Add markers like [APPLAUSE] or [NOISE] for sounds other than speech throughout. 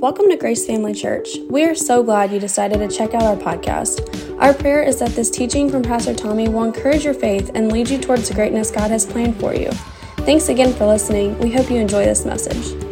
Welcome to Grace Family Church. We are so glad you decided to check out our podcast. Our prayer is that this teaching from Pastor Tommy will encourage your faith and lead you towards the greatness God has planned for you. Thanks again for listening. We hope you enjoy this message.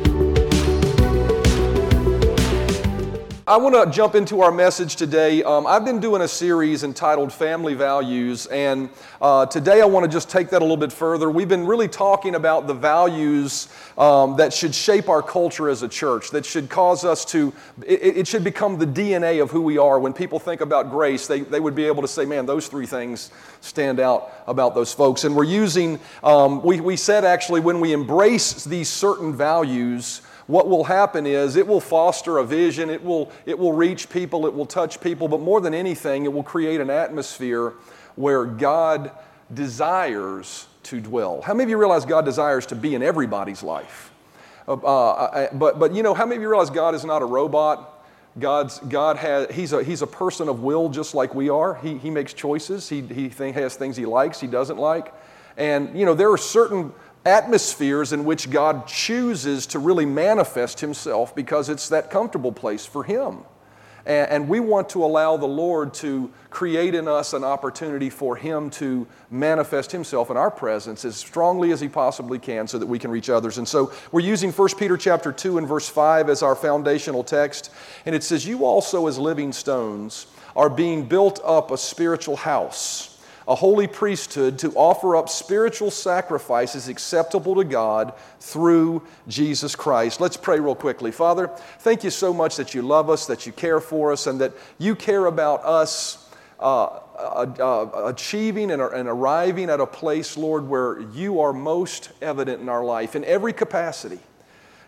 I want to jump into our message today. Um, I've been doing a series entitled Family Values, and uh, today I want to just take that a little bit further. We've been really talking about the values um, that should shape our culture as a church, that should cause us to, it, it, should become the DNA of who we are. When people think about grace, they, they would be able to say, man, those three things stand out about those folks. And we're using, um, we, we said actually, when we embrace these certain values, what will happen is it will foster a vision, it will, it will reach people, it will touch people, but more than anything, it will create an atmosphere where God desires to dwell. How many of you realize God desires to be in everybody's life? Uh, uh, but, but you know, how many of you realize God is not a robot? God's, God has, he's a, he's a person of will just like we are. He, he makes choices. He, he has things he likes, he doesn't like. And, you know, there are certain atmospheres in which God chooses to really manifest Himself because it's that comfortable place for Him. And, we want to allow the Lord to create in us an opportunity for Him to manifest Himself in our presence as strongly as He possibly can so that we can reach others. And so we're using 1 Peter chapter 2 and verse 5 as our foundational text. And it says, You also, as living stones, are being built up a spiritual house a holy priesthood to offer up spiritual sacrifices acceptable to God through Jesus Christ. Let's pray real quickly. Father, thank you so much that you love us, that you care for us, and that you care about us uh, uh, uh, achieving and, and arriving at a place, Lord, where you are most evident in our life in every capacity.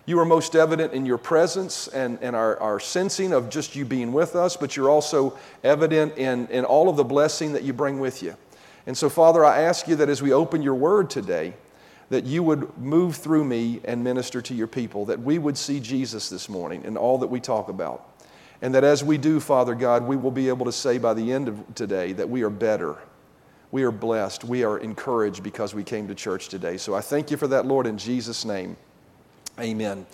You are most evident in your presence and, and our, our sensing of just you being with us, but you're also evident in, in all of the blessing that you bring with you. And so, Father, I ask you that as we open your word today, that you would move through me and minister to your people, that we would see Jesus this morning in all that we talk about. And that as we do, Father God, we will be able to say by the end of today that we are better. We are blessed. We are encouraged because we came to church today. So I thank you for that, Lord, in Jesus' name. Amen.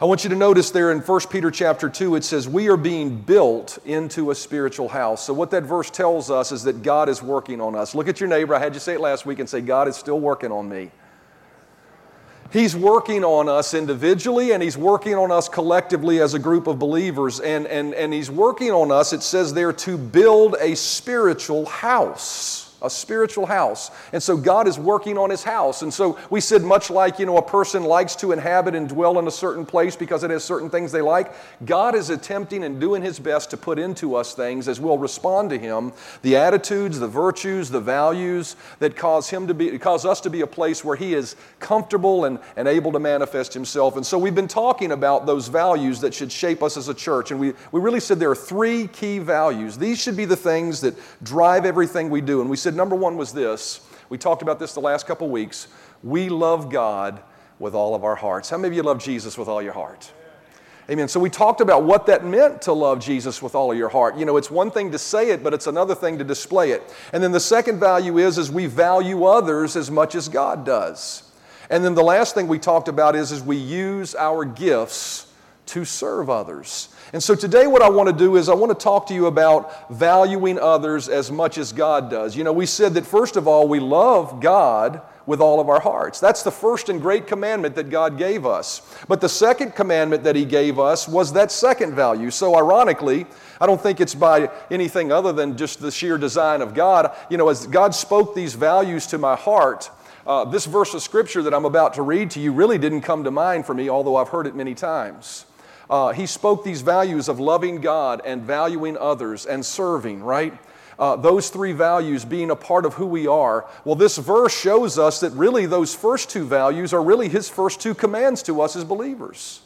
I want you to notice there in 1 Peter chapter 2, it says, We are being built into a spiritual house. So, what that verse tells us is that God is working on us. Look at your neighbor. I had you say it last week and say, God is still working on me. He's working on us individually and He's working on us collectively as a group of believers. And, and, and He's working on us, it says there, to build a spiritual house a spiritual house. And so God is working on his house. And so we said, much like, you know, a person likes to inhabit and dwell in a certain place because it has certain things they like, God is attempting and doing his best to put into us things as we'll respond to him, the attitudes, the virtues, the values that cause him to be, cause us to be a place where he is comfortable and, and able to manifest himself. And so we've been talking about those values that should shape us as a church. And we, we really said there are three key values. These should be the things that drive everything we do. And we said, said number one was this. We talked about this the last couple weeks. We love God with all of our hearts. How many of you love Jesus with all your heart? Amen. So we talked about what that meant to love Jesus with all of your heart. You know, it's one thing to say it, but it's another thing to display it. And then the second value is is we value others as much as God does. And then the last thing we talked about is is we use our gifts to serve others. And so today, what I want to do is I want to talk to you about valuing others as much as God does. You know, we said that first of all, we love God with all of our hearts. That's the first and great commandment that God gave us. But the second commandment that He gave us was that second value. So, ironically, I don't think it's by anything other than just the sheer design of God. You know, as God spoke these values to my heart, uh, this verse of scripture that I'm about to read to you really didn't come to mind for me, although I've heard it many times. Uh, he spoke these values of loving God and valuing others and serving, right? Uh, those three values being a part of who we are. Well, this verse shows us that really those first two values are really his first two commands to us as believers.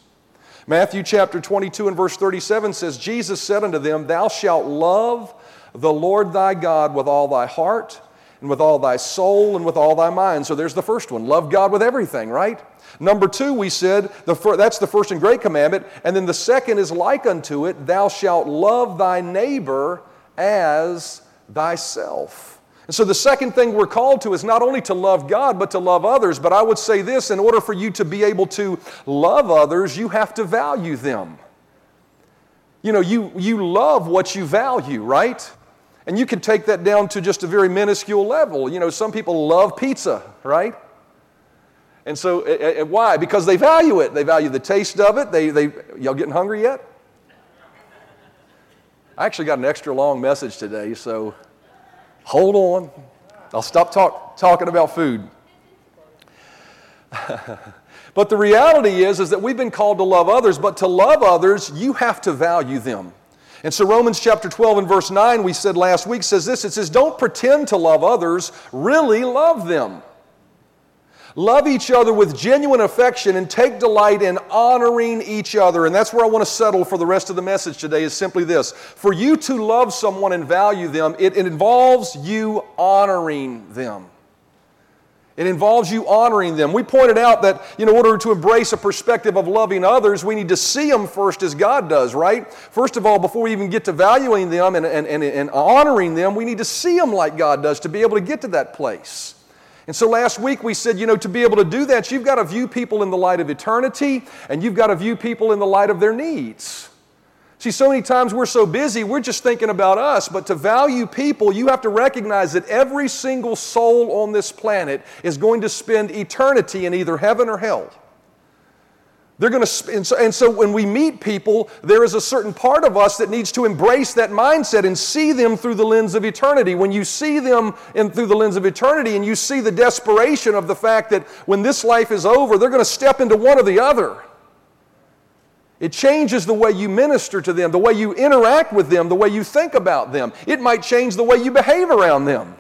Matthew chapter 22 and verse 37 says, Jesus said unto them, Thou shalt love the Lord thy God with all thy heart and with all thy soul and with all thy mind. So there's the first one love God with everything, right? Number two, we said, the fir- that's the first and great commandment. And then the second is like unto it, thou shalt love thy neighbor as thyself. And so the second thing we're called to is not only to love God, but to love others. But I would say this in order for you to be able to love others, you have to value them. you know, you, you love what you value, right? And you can take that down to just a very minuscule level. You know, some people love pizza, right? And so, uh, uh, why? Because they value it. They value the taste of it. They, they, y'all getting hungry yet? I actually got an extra long message today, so hold on. I'll stop talk, talking about food. [LAUGHS] but the reality is, is that we've been called to love others, but to love others, you have to value them. And so Romans chapter 12 and verse 9, we said last week, says this it says, Don't pretend to love others, really love them. Love each other with genuine affection and take delight in honoring each other. And that's where I want to settle for the rest of the message today is simply this. For you to love someone and value them, it, it involves you honoring them. It involves you honoring them. We pointed out that you know, in order to embrace a perspective of loving others, we need to see them first as God does, right? First of all, before we even get to valuing them and, and, and, and honoring them, we need to see them like God does to be able to get to that place. And so last week we said, you know, to be able to do that, you've got to view people in the light of eternity and you've got to view people in the light of their needs. See, so many times we're so busy, we're just thinking about us, but to value people, you have to recognize that every single soul on this planet is going to spend eternity in either heaven or hell. They're going to, and so, and so when we meet people, there is a certain part of us that needs to embrace that mindset and see them through the lens of eternity. When you see them in, through the lens of eternity and you see the desperation of the fact that when this life is over, they're going to step into one or the other. It changes the way you minister to them, the way you interact with them, the way you think about them. It might change the way you behave around them,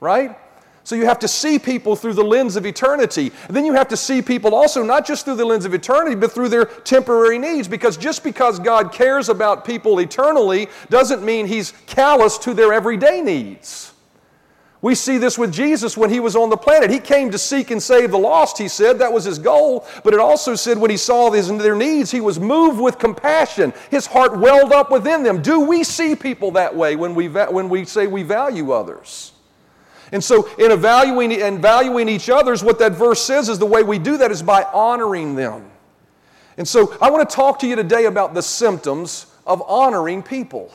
right? So you have to see people through the lens of eternity. And then you have to see people also not just through the lens of eternity, but through their temporary needs. Because just because God cares about people eternally doesn't mean He's callous to their everyday needs. We see this with Jesus when he was on the planet. He came to seek and save the lost, he said. That was his goal. But it also said when he saw these, their needs, he was moved with compassion. His heart welled up within them. Do we see people that way when we, when we say we value others? And so, in evaluating valuing each other's, what that verse says is the way we do that is by honoring them. And so, I want to talk to you today about the symptoms of honoring people.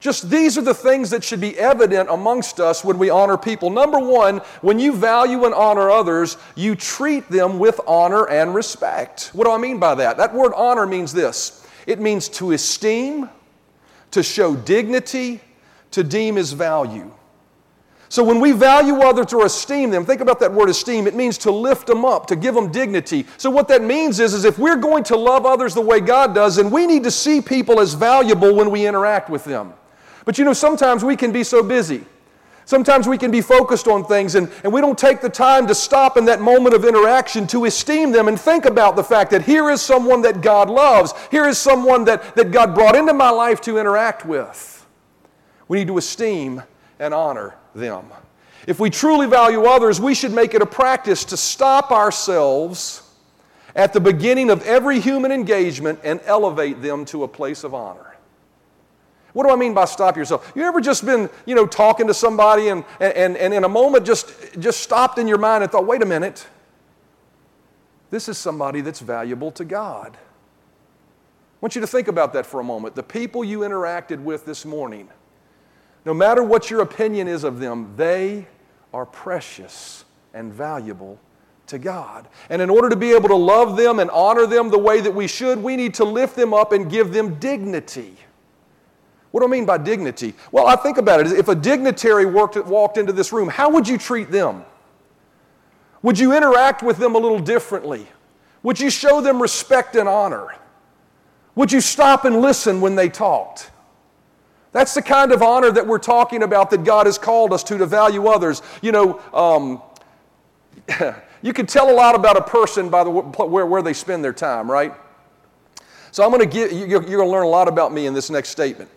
Just these are the things that should be evident amongst us when we honor people. Number one, when you value and honor others, you treat them with honor and respect. What do I mean by that? That word honor means this it means to esteem, to show dignity, to deem as value. So when we value others or esteem them, think about that word esteem, it means to lift them up, to give them dignity. So what that means is, is if we're going to love others the way God does, then we need to see people as valuable when we interact with them. But you know, sometimes we can be so busy. Sometimes we can be focused on things and, and we don't take the time to stop in that moment of interaction to esteem them and think about the fact that here is someone that God loves. Here is someone that, that God brought into my life to interact with. We need to esteem and honor them. If we truly value others, we should make it a practice to stop ourselves at the beginning of every human engagement and elevate them to a place of honor. What do I mean by stop yourself? You ever just been, you know, talking to somebody and, and, and in a moment just, just stopped in your mind and thought, wait a minute, this is somebody that's valuable to God. I want you to think about that for a moment. The people you interacted with this morning, no matter what your opinion is of them, they are precious and valuable to God. And in order to be able to love them and honor them the way that we should, we need to lift them up and give them dignity. What do I mean by dignity? Well, I think about it. If a dignitary worked, walked into this room, how would you treat them? Would you interact with them a little differently? Would you show them respect and honor? Would you stop and listen when they talked? That's the kind of honor that we're talking about that God has called us to, to value others. You know, um, [LAUGHS] you can tell a lot about a person by the, where, where they spend their time, right? So I'm going to give, you, you're going to learn a lot about me in this next statement.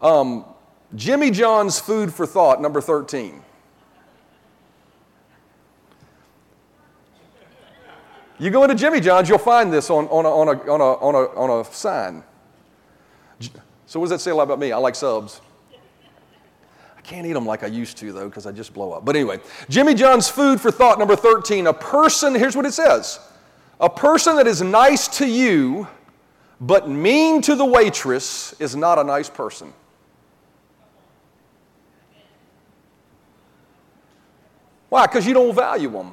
Um, Jimmy John's Food for Thought, number 13. You go into Jimmy John's, you'll find this on, on, a, on, a, on, a, on, a, on a sign. So, what does that say a lot about me? I like subs. I can't eat them like I used to, though, because I just blow up. But anyway, Jimmy John's food for thought, number 13. A person, here's what it says a person that is nice to you but mean to the waitress is not a nice person. Why? Because you don't value them.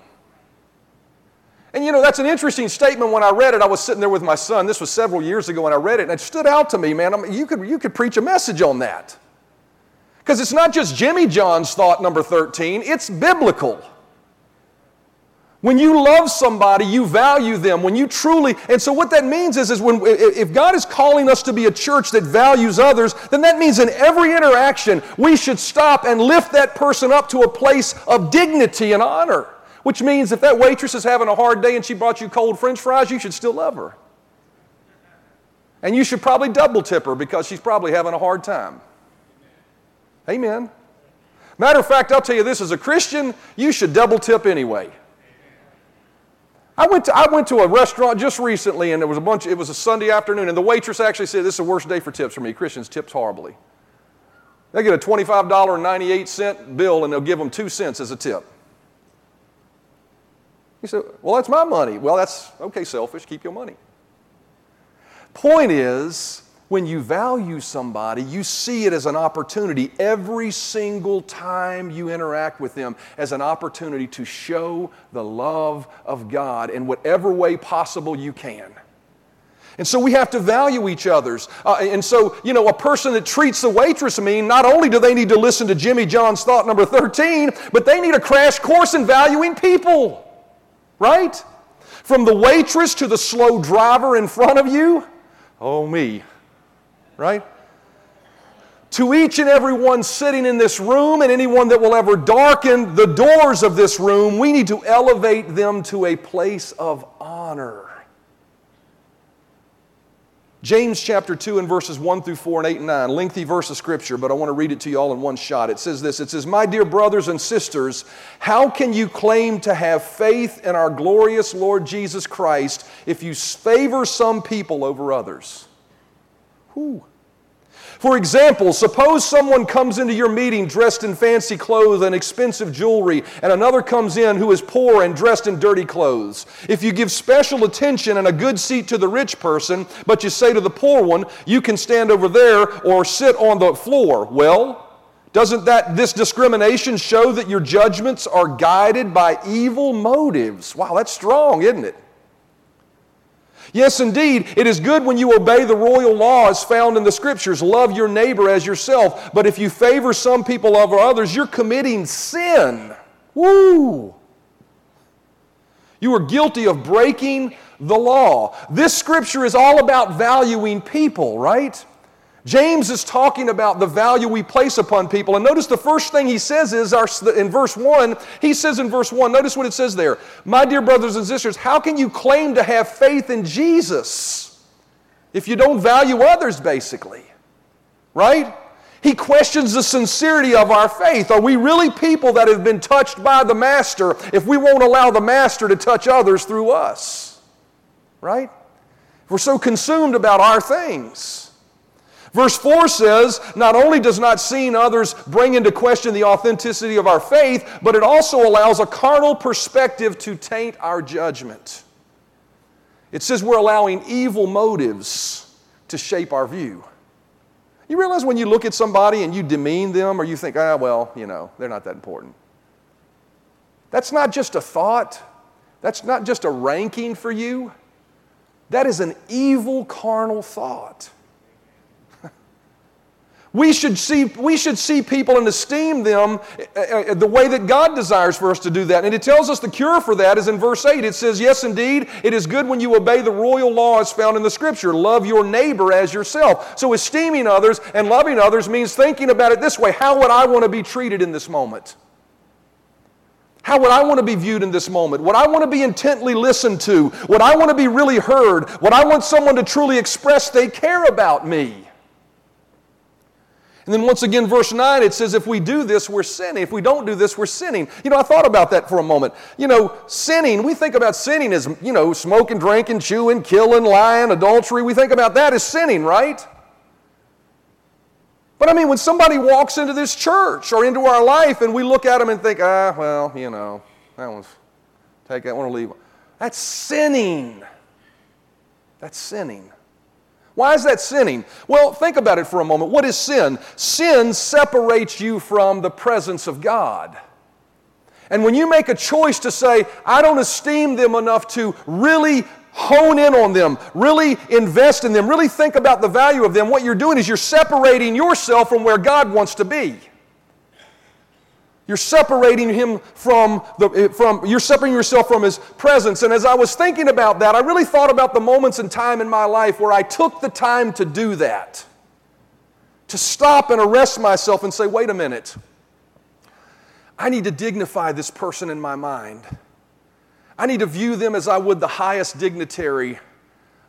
And you know, that's an interesting statement. When I read it, I was sitting there with my son. This was several years ago when I read it, and it stood out to me, man. I mean, you, could, you could preach a message on that. Because it's not just Jimmy John's thought, number 13, it's biblical. When you love somebody, you value them. When you truly, and so what that means is, is when if God is calling us to be a church that values others, then that means in every interaction we should stop and lift that person up to a place of dignity and honor. Which means if that waitress is having a hard day and she brought you cold French fries, you should still love her. And you should probably double tip her because she's probably having a hard time. Amen. Matter of fact, I'll tell you this as a Christian, you should double tip anyway. I went, to, I went to a restaurant just recently and there was a bunch, it was a Sunday afternoon, and the waitress actually said, This is the worst day for tips for me. Christians tips horribly. They get a $25.98 bill and they'll give them two cents as a tip. He said, Well, that's my money. Well, that's okay, selfish, keep your money. Point is, when you value somebody, you see it as an opportunity every single time you interact with them as an opportunity to show the love of God in whatever way possible you can. And so we have to value each other's. Uh, and so, you know, a person that treats the waitress mean, not only do they need to listen to Jimmy John's thought number 13, but they need a crash course in valuing people. Right? From the waitress to the slow driver in front of you. Oh, me right? To each and every one sitting in this room and anyone that will ever darken the doors of this room, we need to elevate them to a place of honor. James chapter 2 and verses 1 through 4 and 8 and 9, lengthy verse of scripture, but I want to read it to you all in one shot. It says this It says, My dear brothers and sisters, how can you claim to have faith in our glorious Lord Jesus Christ if you favor some people over others? Whew. For example, suppose someone comes into your meeting dressed in fancy clothes and expensive jewelry, and another comes in who is poor and dressed in dirty clothes. If you give special attention and a good seat to the rich person, but you say to the poor one, you can stand over there or sit on the floor, well, doesn't that this discrimination show that your judgments are guided by evil motives? Wow, that's strong, isn't it? Yes, indeed, it is good when you obey the royal laws found in the scriptures. Love your neighbor as yourself. But if you favor some people over others, you're committing sin. Woo! You are guilty of breaking the law. This scripture is all about valuing people, right? James is talking about the value we place upon people. And notice the first thing he says is our, in verse 1, he says in verse 1, notice what it says there. My dear brothers and sisters, how can you claim to have faith in Jesus if you don't value others, basically? Right? He questions the sincerity of our faith. Are we really people that have been touched by the Master if we won't allow the Master to touch others through us? Right? We're so consumed about our things. Verse 4 says, not only does not seeing others bring into question the authenticity of our faith, but it also allows a carnal perspective to taint our judgment. It says we're allowing evil motives to shape our view. You realize when you look at somebody and you demean them or you think, ah, well, you know, they're not that important. That's not just a thought, that's not just a ranking for you. That is an evil carnal thought. We should see, we should see people and esteem them uh, uh, the way that God desires for us to do that. And it tells us the cure for that is in verse 8. It says, Yes, indeed, it is good when you obey the royal laws found in the Scripture. Love your neighbor as yourself. So, esteeming others and loving others means thinking about it this way How would I want to be treated in this moment? How would I want to be viewed in this moment? Would I want to be intently listened to? Would I want to be really heard? Would I want someone to truly express they care about me? And then once again, verse 9, it says, if we do this, we're sinning. If we don't do this, we're sinning. You know, I thought about that for a moment. You know, sinning, we think about sinning as, you know, smoking, drinking, chewing, killing, lying, adultery. We think about that as sinning, right? But I mean, when somebody walks into this church or into our life and we look at them and think, ah, well, you know, that one's, take that one or leave. That's sinning. That's sinning. Why is that sinning? Well, think about it for a moment. What is sin? Sin separates you from the presence of God. And when you make a choice to say, I don't esteem them enough to really hone in on them, really invest in them, really think about the value of them, what you're doing is you're separating yourself from where God wants to be. You're separating him from the eh, from you're separating yourself from his presence. And as I was thinking about that, I really thought about the moments in time in my life where I took the time to do that. To stop and arrest myself and say, wait a minute. I need to dignify this person in my mind. I need to view them as I would the highest dignitary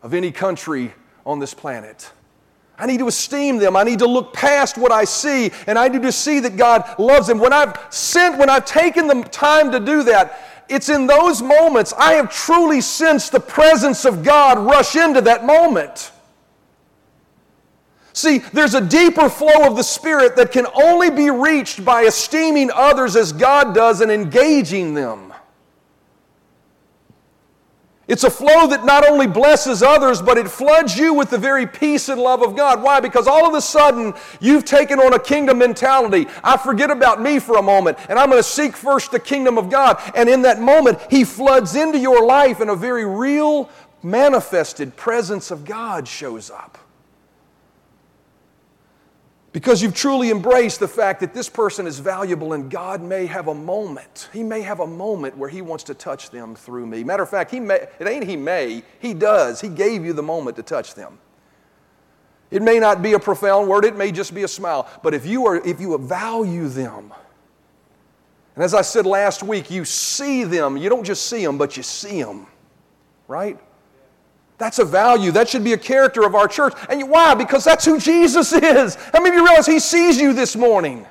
of any country on this planet. I need to esteem them. I need to look past what I see, and I need to see that God loves them. When I've sent, when I've taken the time to do that, it's in those moments I have truly sensed the presence of God rush into that moment. See, there's a deeper flow of the Spirit that can only be reached by esteeming others as God does and engaging them. It's a flow that not only blesses others, but it floods you with the very peace and love of God. Why? Because all of a sudden, you've taken on a kingdom mentality. I forget about me for a moment, and I'm going to seek first the kingdom of God. And in that moment, He floods into your life, and a very real, manifested presence of God shows up. Because you've truly embraced the fact that this person is valuable and God may have a moment. He may have a moment where He wants to touch them through me. Matter of fact, he may, it ain't He may, He does. He gave you the moment to touch them. It may not be a profound word, it may just be a smile. But if you, are, if you value them, and as I said last week, you see them, you don't just see them, but you see them, right? That's a value. That should be a character of our church. And why? Because that's who Jesus is. How many of you realize He sees you this morning?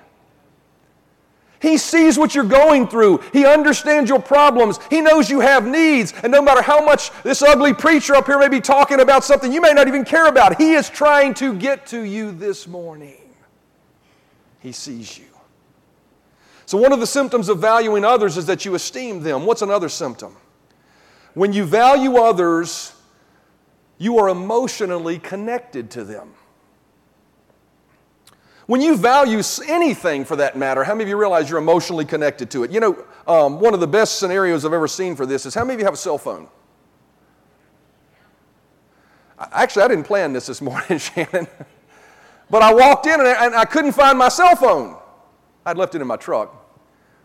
He sees what you're going through. He understands your problems. He knows you have needs. And no matter how much this ugly preacher up here may be talking about something you may not even care about, He is trying to get to you this morning. He sees you. So, one of the symptoms of valuing others is that you esteem them. What's another symptom? When you value others, you are emotionally connected to them. When you value anything for that matter, how many of you realize you're emotionally connected to it? You know, um, one of the best scenarios I've ever seen for this is how many of you have a cell phone? Actually, I didn't plan this this morning, [LAUGHS] Shannon. But I walked in and I, and I couldn't find my cell phone. I'd left it in my truck.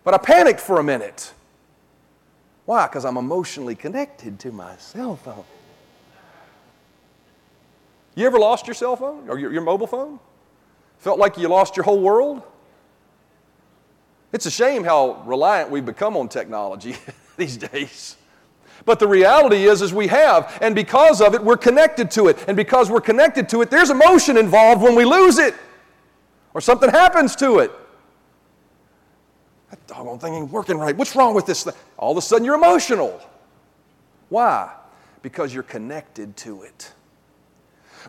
But I panicked for a minute. Why? Because I'm emotionally connected to my cell phone. You ever lost your cell phone or your, your mobile phone? Felt like you lost your whole world? It's a shame how reliant we've become on technology [LAUGHS] these days. But the reality is, is we have, and because of it, we're connected to it. And because we're connected to it, there's emotion involved when we lose it or something happens to it. That doggone thing ain't working right. What's wrong with this thing? All of a sudden, you're emotional. Why? Because you're connected to it.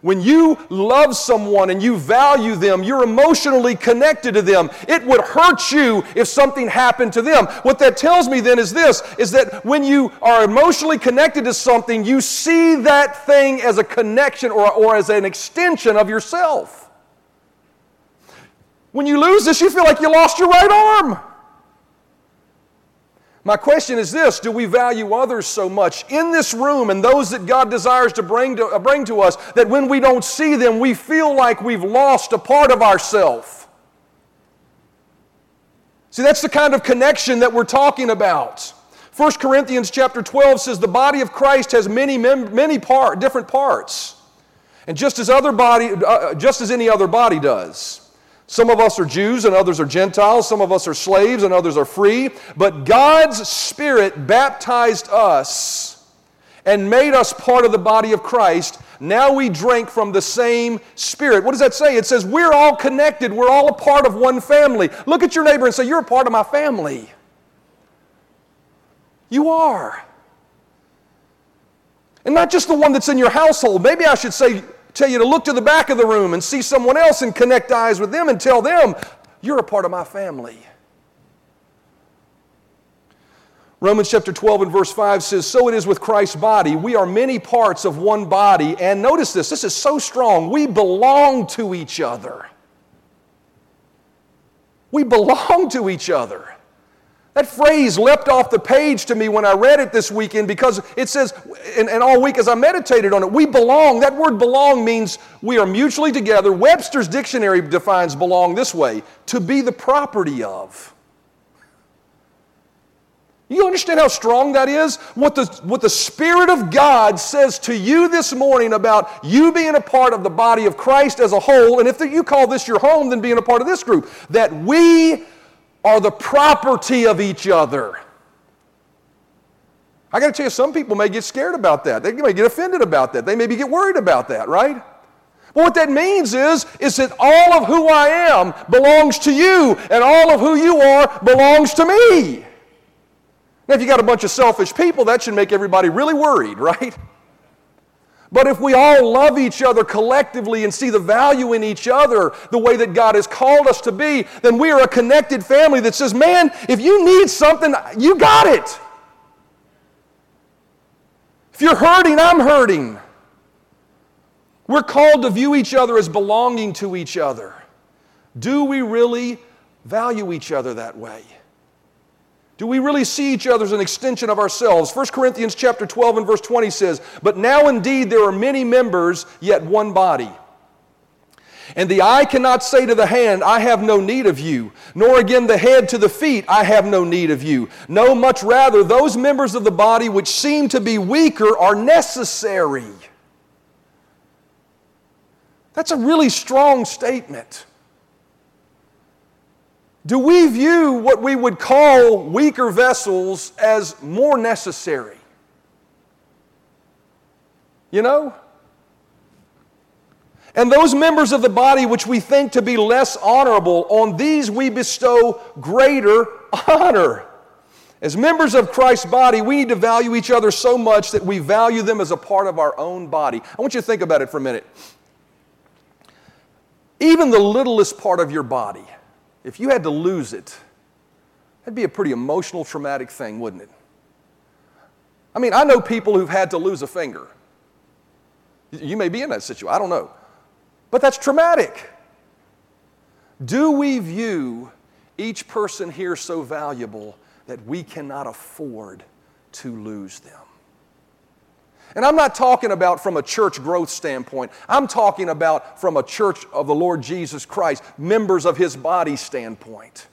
When you love someone and you value them, you're emotionally connected to them. It would hurt you if something happened to them. What that tells me then is this is that when you are emotionally connected to something, you see that thing as a connection or, or as an extension of yourself. When you lose this, you feel like you lost your right arm. My question is this Do we value others so much in this room and those that God desires to bring to, uh, bring to us that when we don't see them, we feel like we've lost a part of ourselves? See, that's the kind of connection that we're talking about. 1 Corinthians chapter 12 says the body of Christ has many, many part, different parts. And just as, other body, uh, uh, just as any other body does. Some of us are Jews and others are Gentiles. Some of us are slaves and others are free. But God's Spirit baptized us and made us part of the body of Christ. Now we drink from the same Spirit. What does that say? It says we're all connected. We're all a part of one family. Look at your neighbor and say, You're a part of my family. You are. And not just the one that's in your household. Maybe I should say, tell you to look to the back of the room and see someone else and connect eyes with them and tell them, You're a part of my family. Romans chapter 12 and verse 5 says, So it is with Christ's body. We are many parts of one body. And notice this, this is so strong. We belong to each other. We belong to each other. That phrase leapt off the page to me when I read it this weekend because it says, and, and, all week as I meditated on it, we belong. That word belong means we are mutually together. Webster's dictionary defines belong this way to be the property of. You understand how strong that is? What the, what the Spirit of God says to you this morning about you being a part of the body of Christ as a whole, and if you call this your home, then being a part of this group, that we are the property of each other. I got to tell you, some people may get scared about that. They may get offended about that. They maybe get worried about that, right? But what that means is, is that all of who I am belongs to you, and all of who you are belongs to me. Now, if you got a bunch of selfish people, that should make everybody really worried, [LAUGHS] right? But if we all love each other collectively and see the value in each other the way that God has called us to be, then we are a connected family that says, man, if you need something, you got it. If you're hurting, I'm hurting. We're called to view each other as belonging to each other. Do we really value each other that way? Do we really see each other as an extension of ourselves? 1 Corinthians chapter 12 and verse 20 says, But now indeed there are many members, yet one body. And the eye cannot say to the hand, I have no need of you, nor again the head to the feet, I have no need of you. No, much rather, those members of the body which seem to be weaker are necessary. That's a really strong statement. Do we view what we would call weaker vessels as more necessary? You know? And those members of the body which we think to be less honorable, on these we bestow greater honor. As members of Christ's body, we need to value each other so much that we value them as a part of our own body. I want you to think about it for a minute. Even the littlest part of your body, if you had to lose it, that'd be a pretty emotional, traumatic thing, wouldn't it? I mean, I know people who've had to lose a finger. You may be in that situation, I don't know. But that's traumatic. Do we view each person here so valuable that we cannot afford to lose them? And I'm not talking about from a church growth standpoint. I'm talking about from a church of the Lord Jesus Christ, members of His body standpoint.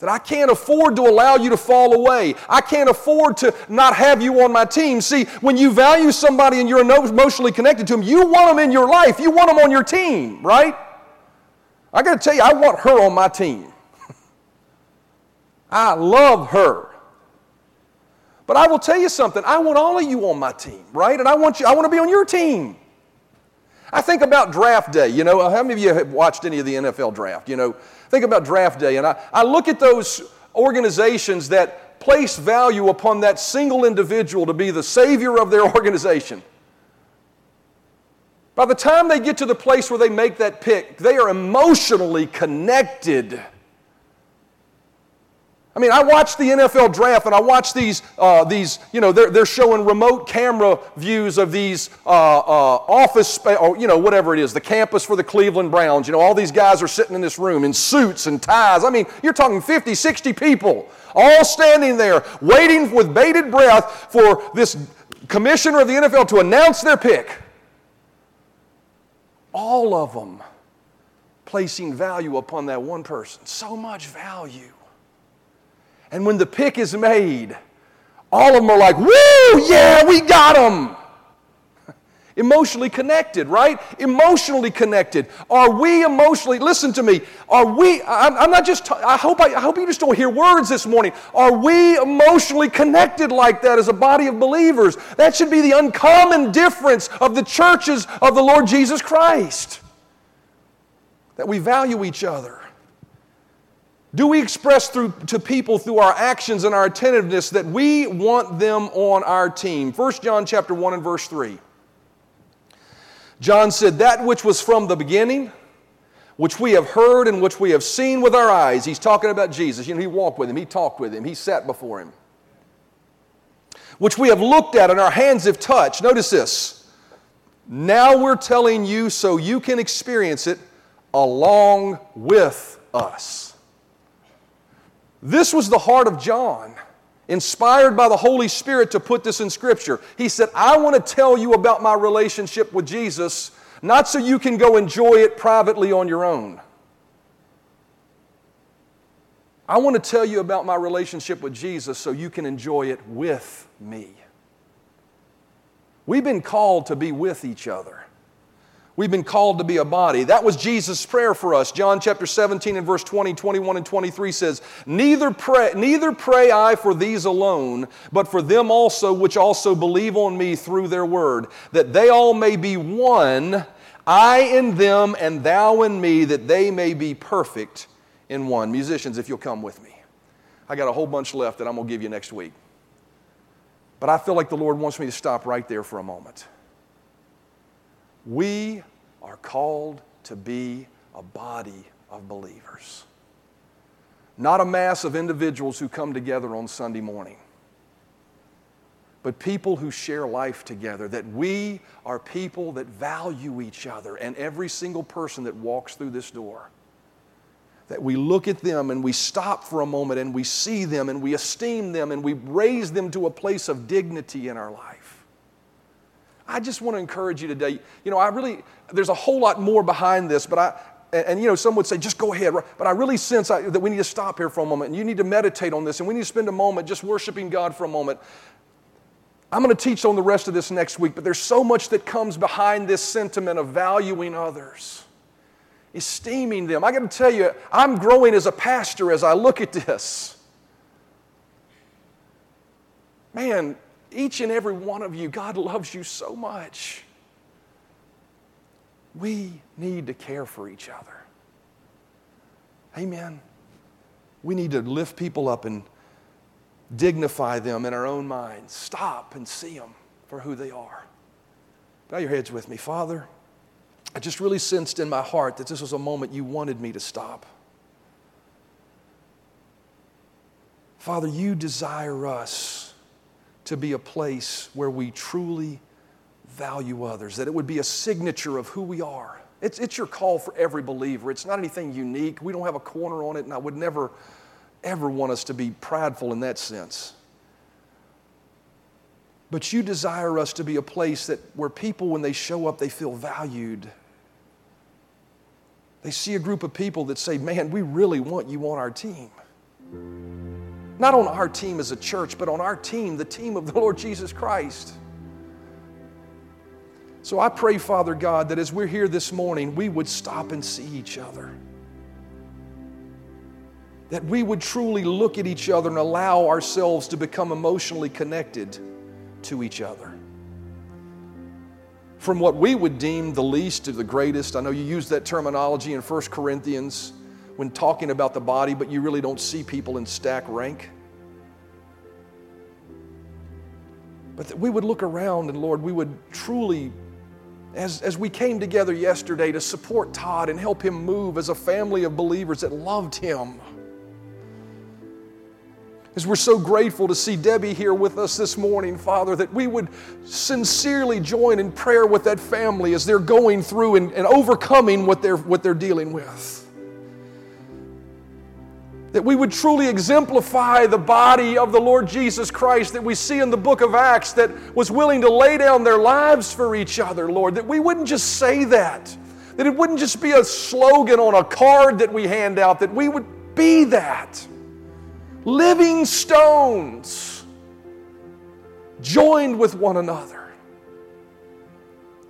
That I can't afford to allow you to fall away. I can't afford to not have you on my team. See, when you value somebody and you're emotionally connected to them, you want them in your life. You want them on your team, right? I got to tell you, I want her on my team. [LAUGHS] I love her. But I will tell you something. I want all of you on my team, right? And I want you, I want to be on your team. I think about draft day. You know, how many of you have watched any of the NFL draft? You know, think about draft day. And I, I look at those organizations that place value upon that single individual to be the savior of their [LAUGHS] organization. By the time they get to the place where they make that pick, they are emotionally connected I mean, I watch the NFL draft and I watch these, uh, these you know, they're, they're showing remote camera views of these uh, uh, office, or, you know, whatever it is, the campus for the Cleveland Browns. You know, all these guys are sitting in this room in suits and ties. I mean, you're talking 50, 60 people all standing there waiting with bated breath for this commissioner of the NFL to announce their pick. All of them placing value upon that one person. So much value. And when the pick is made, all of them are like, woo, yeah, we got them. [LAUGHS] Emotionally connected, right? Emotionally connected. Are we emotionally, listen to me, are we, I'm, I'm not just, I hope, I, I hope you just don't hear words this morning. Are we emotionally connected like that as a body of believers? That should be the uncommon difference of the churches of the Lord Jesus Christ. That we value each other. Do we express through, to people through our actions and our attentiveness that we want them on our team? 1 John chapter 1 and verse 3. John said, That which was from the beginning, which we have heard and which we have seen with our eyes. He's talking about Jesus. You know, he walked with him, he talked with him, he sat before him. which we have looked at and our hands have touched. Notice this. Now we're telling you so you can experience it along with us. This was the heart of John, inspired by the Holy Spirit to put this in Scripture. He said, I want to tell you about my relationship with Jesus, not so you can go enjoy it privately on your own. I want to tell you about my relationship with Jesus so you can enjoy it with me. We've been called to be with each other. We've been called to be a body. That was Jesus' prayer for us. John chapter 17 and verse 20, 21, and 23 says, Neither pray, neither pray I for these alone, but for them also which also believe on me through their word, that they all may be one, I in them and thou in me, that they may be perfect in one. Musicians, if you'll come with me. I got a whole bunch left that I'm going to give you next week. But I feel like the Lord wants me to stop right there for a moment. We are called to be a body of believers, not a mass of individuals who come together on Sunday morning, but people who share life together. That we are people that value each other and every single person that walks through this door. That we look at them and we stop for a moment and we see them and we esteem them and we raise them to a place of dignity in our life. I just want to encourage you today. You know, I really, there's a whole lot more behind this, but I, and, and you know, some would say, just go ahead. But I really sense I, that we need to stop here for a moment and you need to meditate on this and we need to spend a moment just worshiping God for a moment. I'm going to teach on the rest of this next week, but there's so much that comes behind this sentiment of valuing others, esteeming them. I got to tell you, I'm growing as a pastor as I look at this. Man, each and every one of you, God loves you so much. We need to care for each other. Amen. We need to lift people up and dignify them in our own minds. Stop and see them for who they are. Bow your heads with me. Father, I just really sensed in my heart that this was a moment you wanted me to stop. Father, you desire us to be a place where we truly value others, that it would be a signature of who we are. It's, it's your call for every believer. It's not anything unique. We don't have a corner on it, and I would never, ever want us to be prideful in that sense. But you desire us to be a place that where people, when they show up, they feel valued. They see a group of people that say, Man, we really want you on our team. Not on our team as a church, but on our team, the team of the Lord Jesus Christ. So I pray, Father God, that as we're here this morning, we would stop and see each other. That we would truly look at each other and allow ourselves to become emotionally connected to each other. From what we would deem the least to the greatest, I know you use that terminology in 1 Corinthians when talking about the body, but you really don't see people in stack rank. But that we would look around and, Lord, we would truly, as, as we came together yesterday to support Todd and help him move as a family of believers that loved him. As we're so grateful to see Debbie here with us this morning, Father, that we would sincerely join in prayer with that family as they're going through and, and overcoming what they're, what they're dealing with that we would truly exemplify the body of the Lord Jesus Christ that we see in the book of Acts that was willing to lay down their lives for each other, Lord. That we wouldn't just say that, that it wouldn't just be a slogan on a card that we hand out, that we would be that. Living stones joined with one another.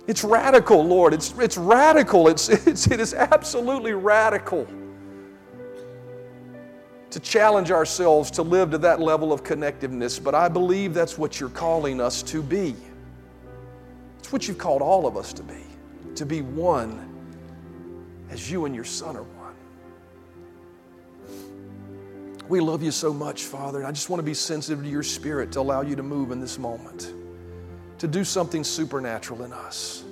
It's radical, Lord. It's, it's radical. It's, [LAUGHS] it's, it is absolutely radical to challenge ourselves to live to that level of connectiveness, but I believe that's what you're calling us to be. It's what you've called all of us to be, to be one as you and your Son are one. We love you so much, Father, and I just want to be sensitive to your Spirit to allow you to move in this moment, to do something supernatural in us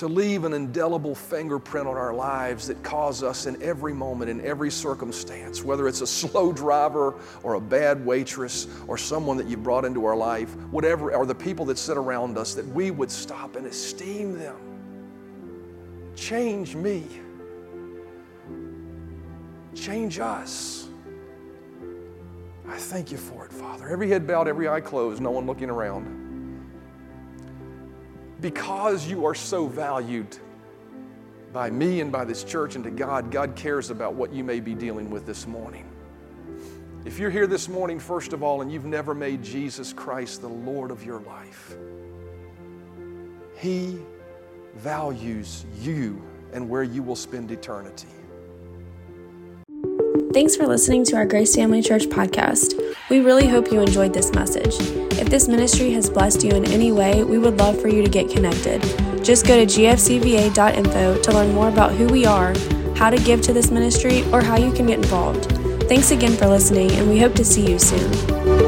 to leave an indelible fingerprint on our lives that cause us in every moment, in every circumstance, whether it's a slow driver or a bad waitress or someone that you brought into our life, whatever, or the people that sit around us, that we would stop and esteem them. Change me. Change us. I thank you for it, Father. Every head bowed, every eye closed, no one looking around because you are so valued by me and by this church and to God, God cares about what you may be dealing with this morning. If you're here this morning, first of all, and you've never made Jesus Christ the Lord of your life, He values you and where you will spend eternity. Thanks for listening to our Grace Family Church podcast. We really hope you enjoyed this message. If this ministry has blessed you in any way, we would love for you to get connected. Just go to gfcva.info to learn more about who we are, how to give to this ministry, or how you can get involved. Thanks again for listening, and we hope to see you soon.